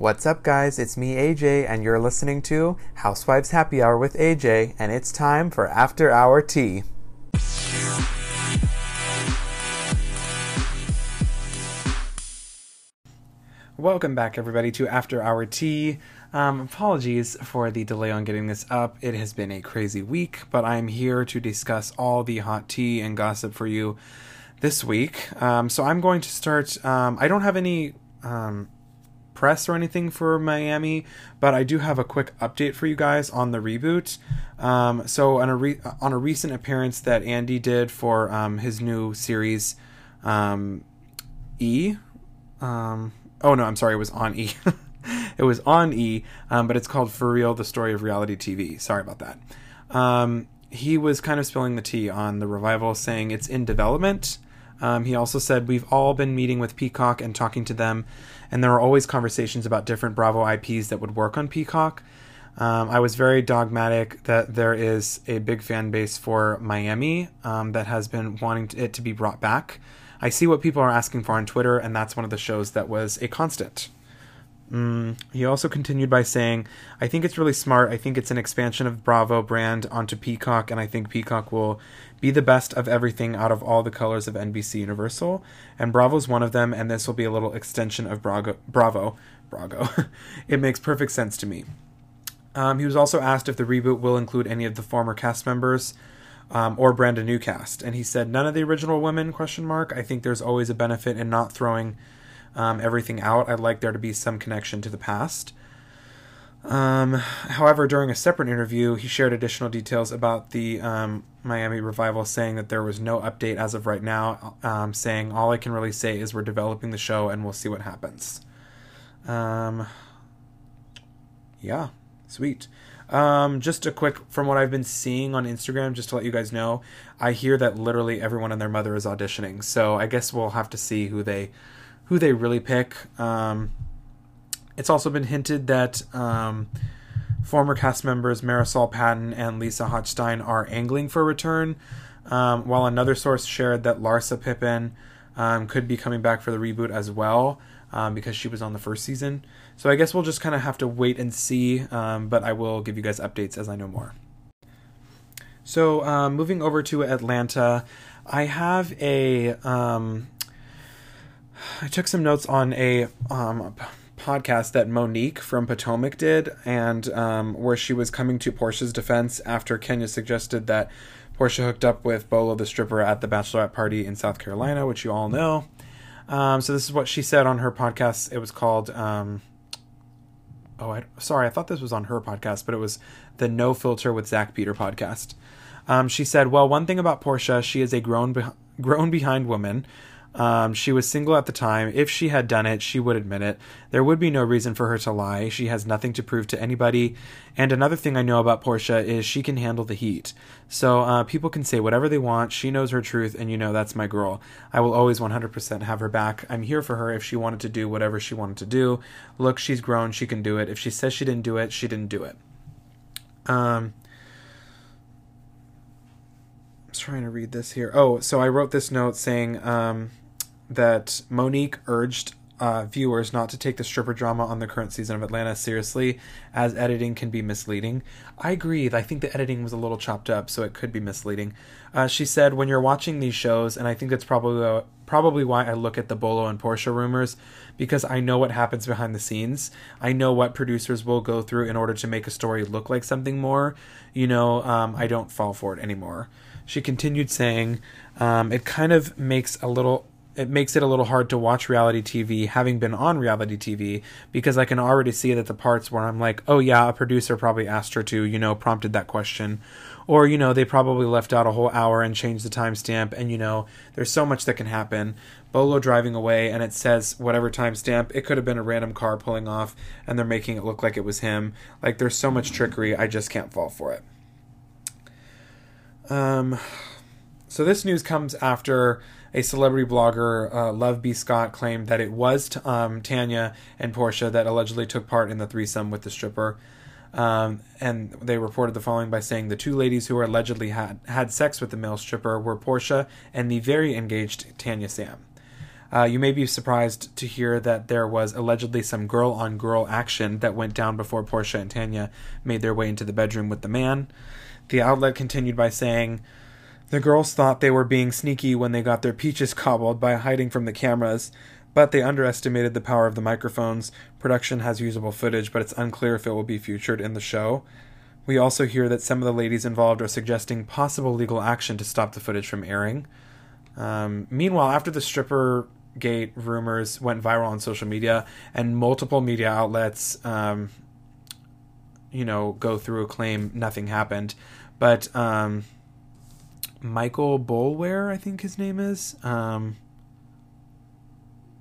What's up, guys? It's me, AJ, and you're listening to Housewives Happy Hour with AJ, and it's time for After Hour Tea. Welcome back, everybody, to After Hour Tea. Um, apologies for the delay on getting this up. It has been a crazy week, but I'm here to discuss all the hot tea and gossip for you this week. Um, so I'm going to start. Um, I don't have any um, press or anything for Miami, but I do have a quick update for you guys on the reboot. Um, so on a re- on a recent appearance that Andy did for um, his new series, um, E. Um, oh no, I'm sorry, it was on E. it was on E, um, but it's called For Real: The Story of Reality TV. Sorry about that. He was kind of spilling the tea on the revival, saying it's in development. Um, he also said, We've all been meeting with Peacock and talking to them, and there are always conversations about different Bravo IPs that would work on Peacock. Um, I was very dogmatic that there is a big fan base for Miami um, that has been wanting it to be brought back. I see what people are asking for on Twitter, and that's one of the shows that was a constant. Mm, he also continued by saying, I think it's really smart. I think it's an expansion of Bravo brand onto Peacock, and I think Peacock will be the best of everything out of all the colors of NBC Universal. And Bravo's one of them, and this will be a little extension of Bravo. Bravo. Bravo. it makes perfect sense to me. Um, he was also asked if the reboot will include any of the former cast members. Um, or brand a new cast, and he said none of the original women? Question mark. I think there's always a benefit in not throwing um, everything out. I'd like there to be some connection to the past. Um, however, during a separate interview, he shared additional details about the um, Miami revival, saying that there was no update as of right now, um, saying all I can really say is we're developing the show and we'll see what happens. Um, yeah, sweet. Um, just a quick from what I've been seeing on Instagram, just to let you guys know, I hear that literally everyone and their mother is auditioning. So I guess we'll have to see who they who they really pick. Um, it's also been hinted that um, former cast members Marysol Patton and Lisa Hochstein are angling for a return, um, while another source shared that Larsa Pippen um, could be coming back for the reboot as well um, because she was on the first season. So I guess we'll just kind of have to wait and see, um, but I will give you guys updates as I know more. So um, moving over to Atlanta, I have a um, I took some notes on a um, podcast that Monique from Potomac did, and um, where she was coming to Porsha's defense after Kenya suggested that Porsha hooked up with Bolo the stripper at the bachelorette party in South Carolina, which you all know. Um, so this is what she said on her podcast. It was called. Um, oh, I, sorry, I thought this was on her podcast, but it was the No Filter with Zach Peter podcast. Um, she said, "Well, one thing about Porsha, she is a grown, be- grown behind woman." Um, she was single at the time. If she had done it, she would admit it. There would be no reason for her to lie. She has nothing to prove to anybody. And another thing I know about Porsha is she can handle the heat. So uh, people can say whatever they want. She knows her truth, and you know that's my girl. I will always 100% have her back. I'm here for her if she wanted to do whatever she wanted to do. Look, she's grown. She can do it. If she says she didn't do it, she didn't do it. Um, I was trying to read this here. Oh, so I wrote this note saying um, that Monique urged uh, viewers not to take the stripper drama on the current season of Atlanta seriously, as editing can be misleading. I agree. I think the editing was a little chopped up, so it could be misleading. Uh, she said, "When you're watching these shows, and I think that's probably uh, probably why I look at the Bolo and Porsha rumors, because I know what happens behind the scenes. I know what producers will go through in order to make a story look like something more. You know, um, I don't fall for it anymore." She continued saying, um, "It kind of makes a little." it makes it a little hard to watch reality TV having been on reality TV because I can already see that the parts where I'm like, oh yeah, a producer probably asked her to, you know, prompted that question. Or, you know, they probably left out a whole hour and changed the timestamp. And, you know, there's so much that can happen. Bolo driving away and it says whatever timestamp, it could have been a random car pulling off and they're making it look like it was him. Like, there's so much trickery, I just can't fall for it. Um, so this news comes after a celebrity blogger, uh, Love B. Scott, claimed that it was t- um, Tanya and Porsha that allegedly took part in the threesome with the stripper. Um, and they reported the following by saying the two ladies who allegedly had had sex with the male stripper were Porsha and the very engaged Tanya Sam. Uh, you may be surprised to hear that there was allegedly some girl on girl action that went down before Porsha and Tanya made their way into the bedroom with the man. The outlet continued by saying, The girls thought they were being sneaky when they got their peaches cobbled by hiding from the cameras, but they underestimated the power of the microphones. Production has usable footage, but it's unclear if it will be featured in the show. We also hear that some of the ladies involved are suggesting possible legal action to stop the footage from airing. Um, meanwhile, after the stripper gate rumors went viral on social media and multiple media outlets, um, you know, go through a claim nothing happened, but um, Michael Boulware, I think his name is, um,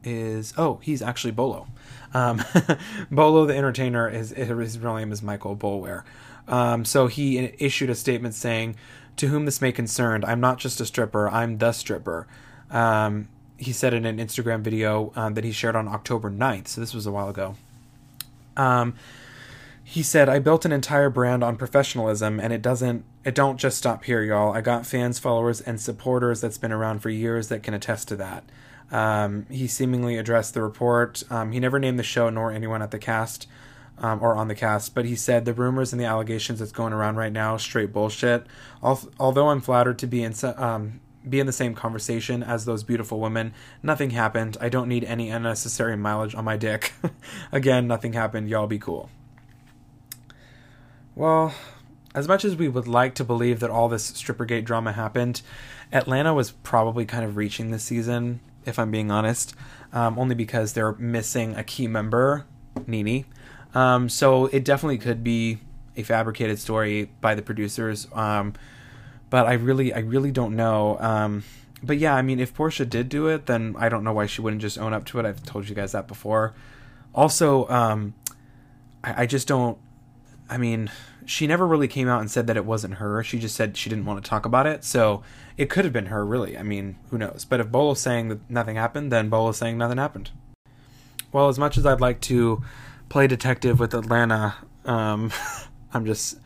is oh he's actually Bolo. Um, Bolo the entertainer is his real name is Michael Boulware. Um, so he issued a statement saying, "To whom this may concern, I'm not just a stripper. I'm the stripper." Um, he said in an Instagram video um, that he shared on October 9th, so this was a while ago. Um, he said, "I built an entire brand on professionalism, and it doesn't. It don't just stop here, y'all. I got fans, followers, and supporters that's been around for years that can attest to that." Um, he seemingly addressed the report. Um, he never named the show nor anyone at the cast um, or on the cast, but he said the rumors and the allegations that's going around right now straight bullshit. Although I'm flattered to be in um, be in the same conversation as those beautiful women, nothing happened. I don't need any unnecessary mileage on my dick. Again, nothing happened. Y'all be cool. Well, as much as we would like to believe that all this Strippergate drama happened, Atlanta was probably kind of reaching this season if I'm being honest, um, only because they're missing a key member, Nene. Um, so it definitely could be a fabricated story by the producers. Um, but I really, I really don't know. Um, but yeah, I mean, if Porsha did do it, then I don't know why she wouldn't just own up to it. I've told you guys that before. Also, um, I, I just don't. I mean, she never really came out and said that it wasn't her. She just said she didn't want to talk about it. So it could have been her, really. I mean, who knows? But if Bolo's saying that nothing happened, then Bolo's saying nothing happened. Well, as much as I'd like to play detective with Atlanta, um, I'm just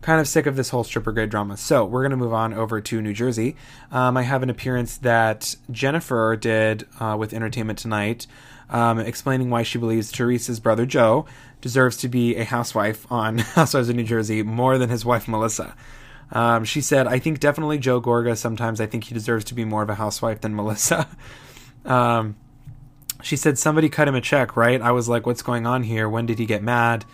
kind of sick of this whole stripper grade drama. So we're going to move on over to New Jersey. Um, I have an appearance that Jennifer did uh, with Entertainment Tonight, um, explaining why she believes Teresa's brother Joe deserves to be a housewife on Housewives of New Jersey more than his wife Melissa. Um, she said, I think definitely Joe Gorga. Sometimes I think he deserves to be more of a housewife than Melissa. um, she said, Somebody cut him a check, right? I was like, What's going on here? When did he get mad?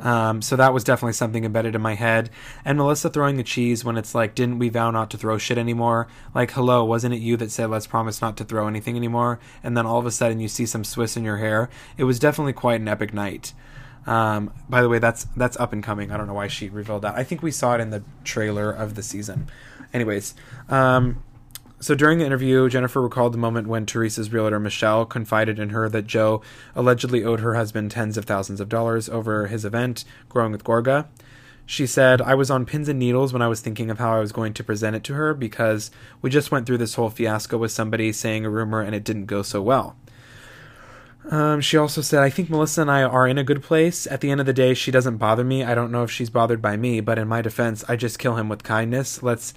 Um, so that was definitely something embedded in my head. And Melissa throwing the cheese when it's like, didn't we vow not to throw shit anymore? Like, hello, wasn't it you that said, let's promise not to throw anything anymore? And then all of a sudden you see some Swiss in your hair. It was definitely quite an epic night. Um, by the way, that's that's up and coming. I don't know why she revealed that. I think we saw it in the trailer of the season. Anyways, um, so during the interview, Jennifer recalled the moment when Teresa's realtor Michelle confided in her that Joe allegedly owed her husband tens of thousands of dollars over his event, Growing with Gorga. She said, I was on pins and needles when I was thinking of how I was going to present it to her because we just went through this whole fiasco with somebody saying a rumor and it didn't go so well. Um, she also said, I think Melissa and I are in a good place. At the end of the day, she doesn't bother me. I don't know if she's bothered by me, but in my defense, I just kill him with kindness. Let's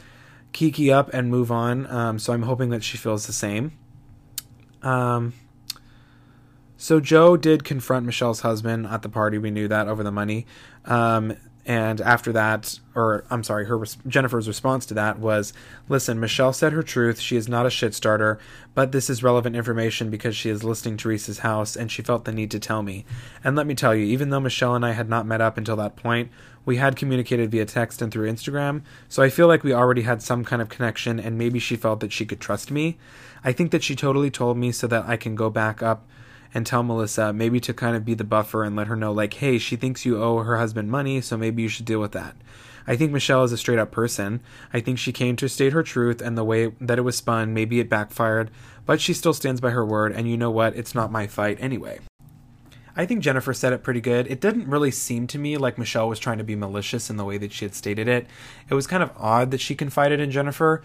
kiki up and move on. Um, so I'm hoping that she feels the same. Um, so Joe did confront Michelle's husband at the party. We knew that over the money. Um, and after that, or I'm sorry, her Jennifer's response to that was, "Listen, Michelle said her truth. She is not a shit starter, but this is relevant information because she is listing Teresa's house, and she felt the need to tell me. And let me tell you, even though Michelle and I had not met up until that point, we had communicated via text and through Instagram, so I feel like we already had some kind of connection, and maybe she felt that she could trust me. I think that she totally told me so that I can go back up." And tell Melissa maybe to kind of be the buffer and let her know like, hey, she thinks you owe her husband money, so maybe you should deal with that. I think Michelle is a straight up person. I think she came to state her truth and the way that it was spun, maybe it backfired, but she still stands by her word, and you know what? It's not my fight anyway. I think Jennifer said it pretty good. It didn't really seem to me like Michelle was trying to be malicious in the way that she had stated it. It was kind of odd that she confided in Jennifer,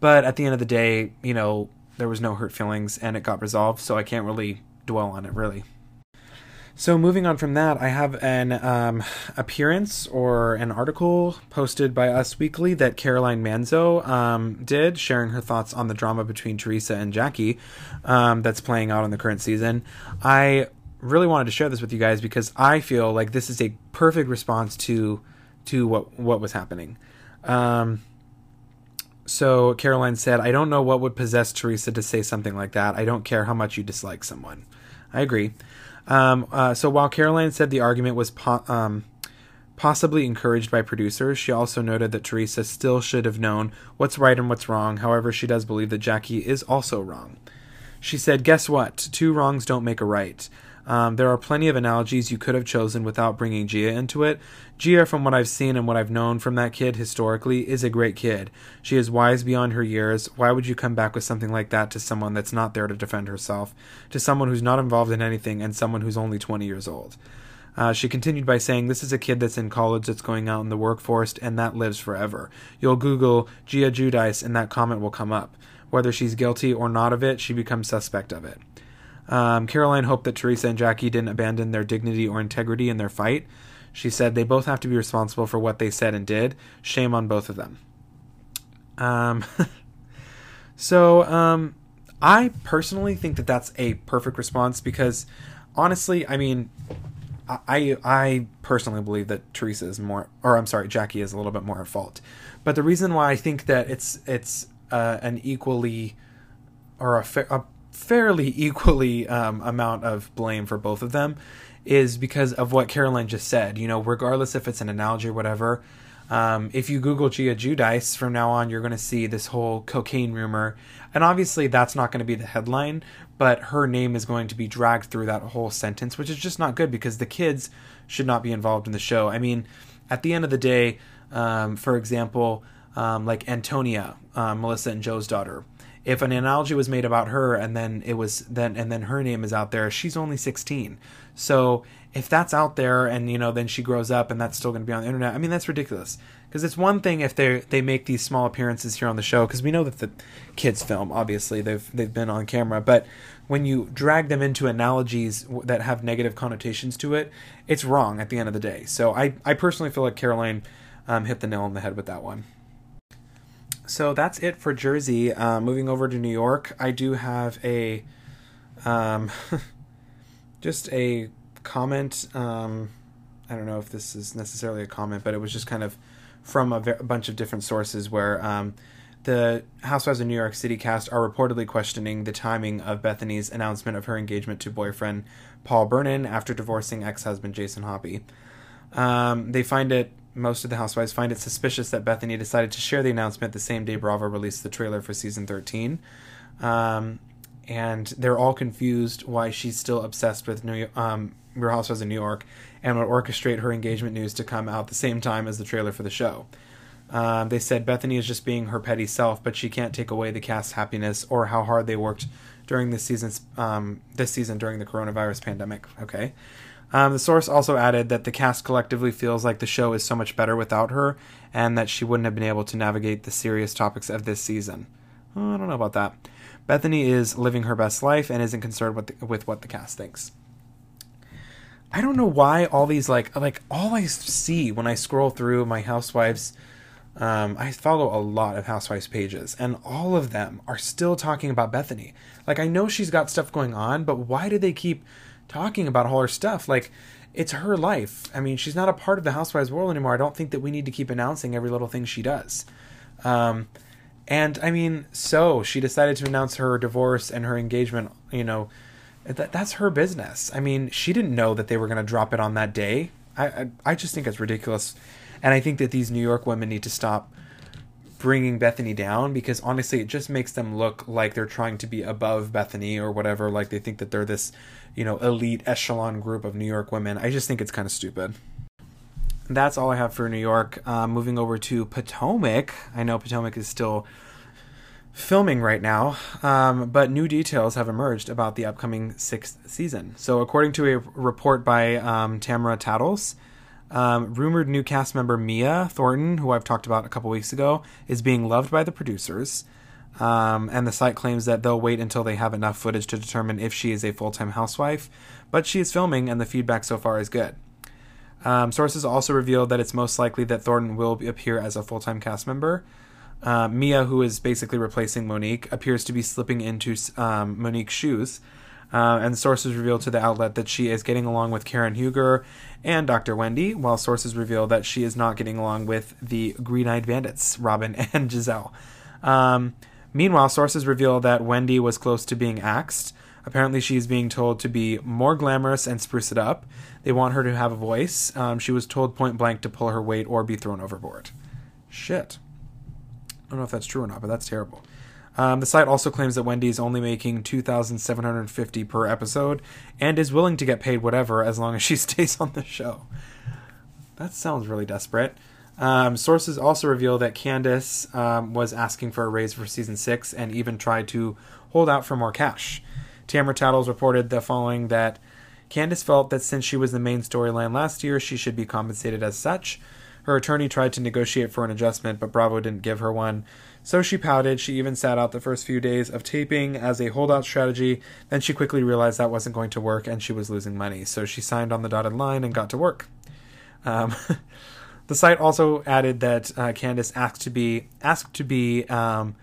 but at the end of the day, you know, there was no hurt feelings and it got resolved, so I can't really dwell on it really. So moving on from that, I have an um, appearance or an article posted by Us Weekly that Caroline Manzo um, did, sharing her thoughts on the drama between Teresa and Jackie um, that's playing out in the current season. I really wanted to share this with you guys because I feel like this is a perfect response to to what what was happening. Um, so Caroline said, "I don't know what would possess Teresa to say something like that. I don't care how much you dislike someone." I agree. Um, uh, so while Caroline said the argument was po- um, possibly encouraged by producers, she also noted that Teresa still should have known what's right and what's wrong. However, she does believe that Jackie is also wrong. She said, Guess what? Two wrongs don't make a right. Um, there are plenty of analogies you could have chosen without bringing Gia into it. Gia, from what I've seen and what I've known from that kid historically, is a great kid. She is wise beyond her years. Why would you come back with something like that to someone that's not there to defend herself, to someone who's not involved in anything, and someone who's only 20 years old? Uh, she continued by saying, This is a kid that's in college that's going out in the workforce, and that lives forever. You'll Google Gia Giudice, and that comment will come up. Whether she's guilty or not of it, she becomes suspect of it. Um, Caroline hoped that Teresa and Jackie didn't abandon their dignity or integrity in their fight. She said they both have to be responsible for what they said and did. Shame on both of them. Um, so, um, I personally think that that's a perfect response because, honestly, I mean, I I personally believe that Teresa is more, or I'm sorry, Jackie is a little bit more at fault. But the reason why I think that it's it's uh, an equally or a, fa- a fairly equally um, amount of blame for both of them is because of what Caroline just said. You know, regardless if it's an analogy or whatever, um, if you Google Gia Giudice from now on, you're going to see this whole cocaine rumor. And obviously, that's not going to be the headline, but her name is going to be dragged through that whole sentence, which is just not good because the kids should not be involved in the show. I mean, at the end of the day, um, for example, um, like Antonia, uh, Melissa and Joe's daughter, if an analogy was made about her and then it was then and then her name is out there she's only 16 so if that's out there and you know then she grows up and that's still going to be on the internet i mean that's ridiculous. Because it's one thing if they they make these small appearances here on the show because we know that the kids film obviously they've they've been on camera but when you drag them into analogies that have negative connotations to it it's wrong at the end of the day. So i i personally feel like caroline um, hit the nail on the head with that one so that's it for Jersey. Uh, moving over to New York, I do have a um, just a comment. Um, I don't know if this is necessarily a comment, but it was just kind of from a, a bunch of different sources where um, the Housewives of New York City cast are reportedly questioning the timing of Bethenny's announcement of her engagement to boyfriend Paul Bernon after divorcing ex-husband Jason Hoppy. Um, they find it most of the housewives find it suspicious that Bethenny decided to share the announcement the same day Bravo released the trailer for season 13. Um, and they're all confused why she's still obsessed with New um, Real Housewives of New York and would orchestrate her engagement news to come out the same time as the trailer for the show. Um, they said Bethenny is just being her petty self, but she can't take away the cast's happiness or how hard they worked during this season's um, this season during the coronavirus pandemic. Okay, um, the source also added that the cast collectively feels like the show is so much better without her, and that she wouldn't have been able to navigate the serious topics of this season. I don't know about that. Bethenny is living her best life and isn't concerned with the, with what the cast thinks. I don't know why all these like like all I see when I scroll through my housewives. Um, I follow a lot of housewives pages, and all of them are still talking about Bethenny. Like I know she's got stuff going on, but why do they keep talking about all her stuff. Like, it's her life. I mean, she's not a part of the Housewives world anymore. I don't think that we need to keep announcing every little thing she does. Um, and I mean, so she decided to announce her divorce and her engagement. You know, that that's her business. I mean, she didn't know that they were going to drop it on that day. I, I I just think it's ridiculous, and I think that these New York women need to stop bringing Bethenny down because honestly, it just makes them look like they're trying to be above Bethenny or whatever. Like they think that they're this, you know, elite echelon group of New York women. I just think it's kind of stupid. That's all I have for New York. Uh, moving over to Potomac. I know Potomac is still filming right now, um, but new details have emerged about the upcoming sixth season. So, according to a report by um, Tamara Tattles, um, rumored new cast member Mia Thornton, who I've talked about a couple weeks ago, is being loved by the producers. Um, and the site claims that they'll wait until they have enough footage to determine if she is a full time housewife, but she is filming and the feedback so far is good. Um, sources also revealed that it's most likely that Thornton will appear as a full time cast member. Uh, Mia, who is basically replacing Monique, appears to be slipping into um, Monique's shoes. Uh, and sources reveal to the outlet that she is getting along with Karen Huger and Dr. Wendy, while sources reveal that she is not getting along with the Green Eyed Bandits, Robin and Gizelle. Um, meanwhile, sources reveal that Wendy was close to being axed. Apparently, she's being told to be more glamorous and spruce it up. They want her to have a voice. Um, she was told point blank to pull her weight or be thrown overboard. Shit. I don't know if that's true or not, but that's terrible. Um, the site also claims that Wendy is only making two thousand seven hundred fifty per episode, and is willing to get paid whatever as long as she stays on the show. That sounds really desperate. Um, sources also reveal that Candace um, was asking for a raise for season six and even tried to hold out for more cash. Tamara Tattles reported the following that Candace felt that since she was the main storyline last year, she should be compensated as such. Her attorney tried to negotiate for an adjustment, but Bravo didn't give her one. So she pouted. She even sat out the first few days of taping as a holdout strategy. Then she quickly realized that wasn't going to work and she was losing money. So she signed on the dotted line and got to work. Um, the site also added that uh, Candace asked to be asked to be um,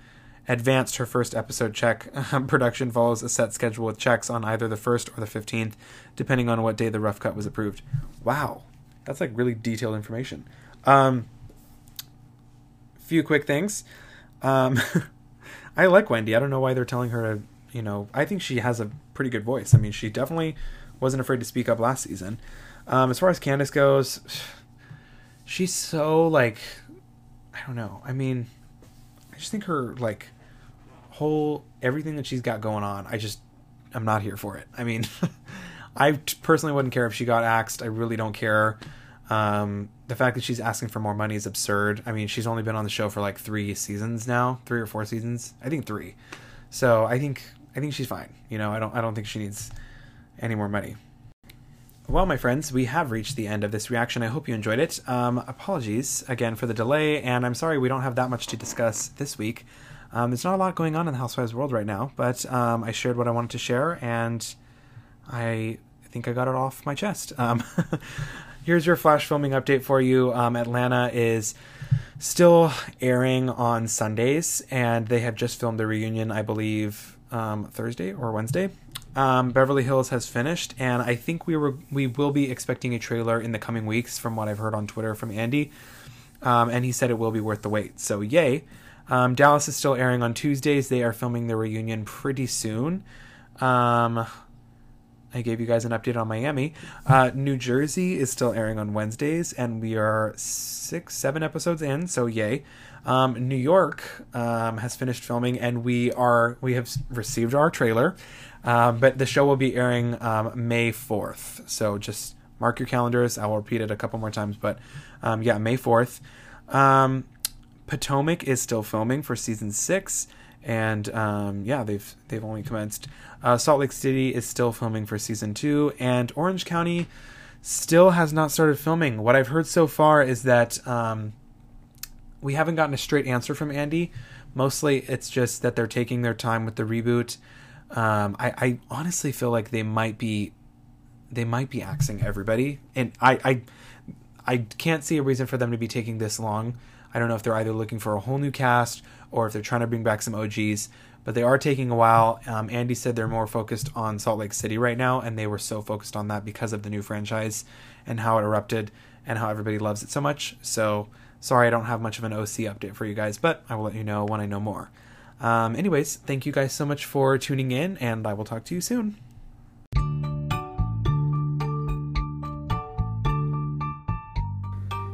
advanced her first episode check. Production follows a set schedule with checks on either the first or the fifteenth, depending on what day the rough cut was approved. Wow, that's like really detailed information. Um, few quick things. Um, I like Wendy. I don't know why they're telling her to, you know, I think she has a pretty good voice. I mean, she definitely wasn't afraid to speak up last season. Um, as far as Candace goes, she's so like, I don't know. I mean, I just think her like whole everything that she's got going on. I just I'm not here for it. I mean, I personally wouldn't care if she got axed. I really don't care. Um, the fact that she's asking for more money is absurd. I mean, she's only been on the show for like three seasons now, three or four seasons. I think three. So I think I think she's fine. You know, I don't I don't think she needs any more money. Well, my friends, we have reached the end of this reaction. I hope you enjoyed it. Um, apologies again for the delay, and I'm sorry we don't have that much to discuss this week. Um, there's not a lot going on in the Housewives world right now, but um, I shared what I wanted to share, and I think I got it off my chest. Um, here's your flash filming update for you. Um, Atlanta is still airing on Sundays, and they have just filmed the reunion, I believe, um, Thursday or Wednesday. Um, Beverly Hills has finished, and I think we were we will be expecting a trailer in the coming weeks, from what I've heard on Twitter from Andy. Um, and he said it will be worth the wait. So yay! Um, Dallas is still airing on Tuesdays. They are filming the reunion pretty soon. I gave you guys an update on Miami. Uh, New Jersey is still airing on Wednesdays, and we are six, seven episodes in, so yay. Um, New York um, has finished filming, and we are we have received our trailer, um, but the show will be airing um, May fourth. So just mark your calendars. I will repeat it a couple more times, but um, yeah, May fourth. Um, Potomac is still filming for season six and um, yeah, they've they've only commenced. Uh, Salt Lake City is still filming for season two, and Orange County still has not started filming. What I've heard so far is that um, we haven't gotten a straight answer from Andy. Mostly, it's just that they're taking their time with the reboot. Um, I, I honestly feel like they might be they might be axing everybody, and I, I I can't see a reason for them to be taking this long. I don't know if they're either looking for a whole new cast or if they're trying to bring back some OGs, but they are taking a while. Um, Andy said they're more focused on Salt Lake City right now, and they were so focused on that because of the new franchise and how it erupted and how everybody loves it so much. So sorry I don't have much of an OC update for you guys, but I will let you know when I know more. Um, anyways, thank you guys so much for tuning in, and I will talk to you soon.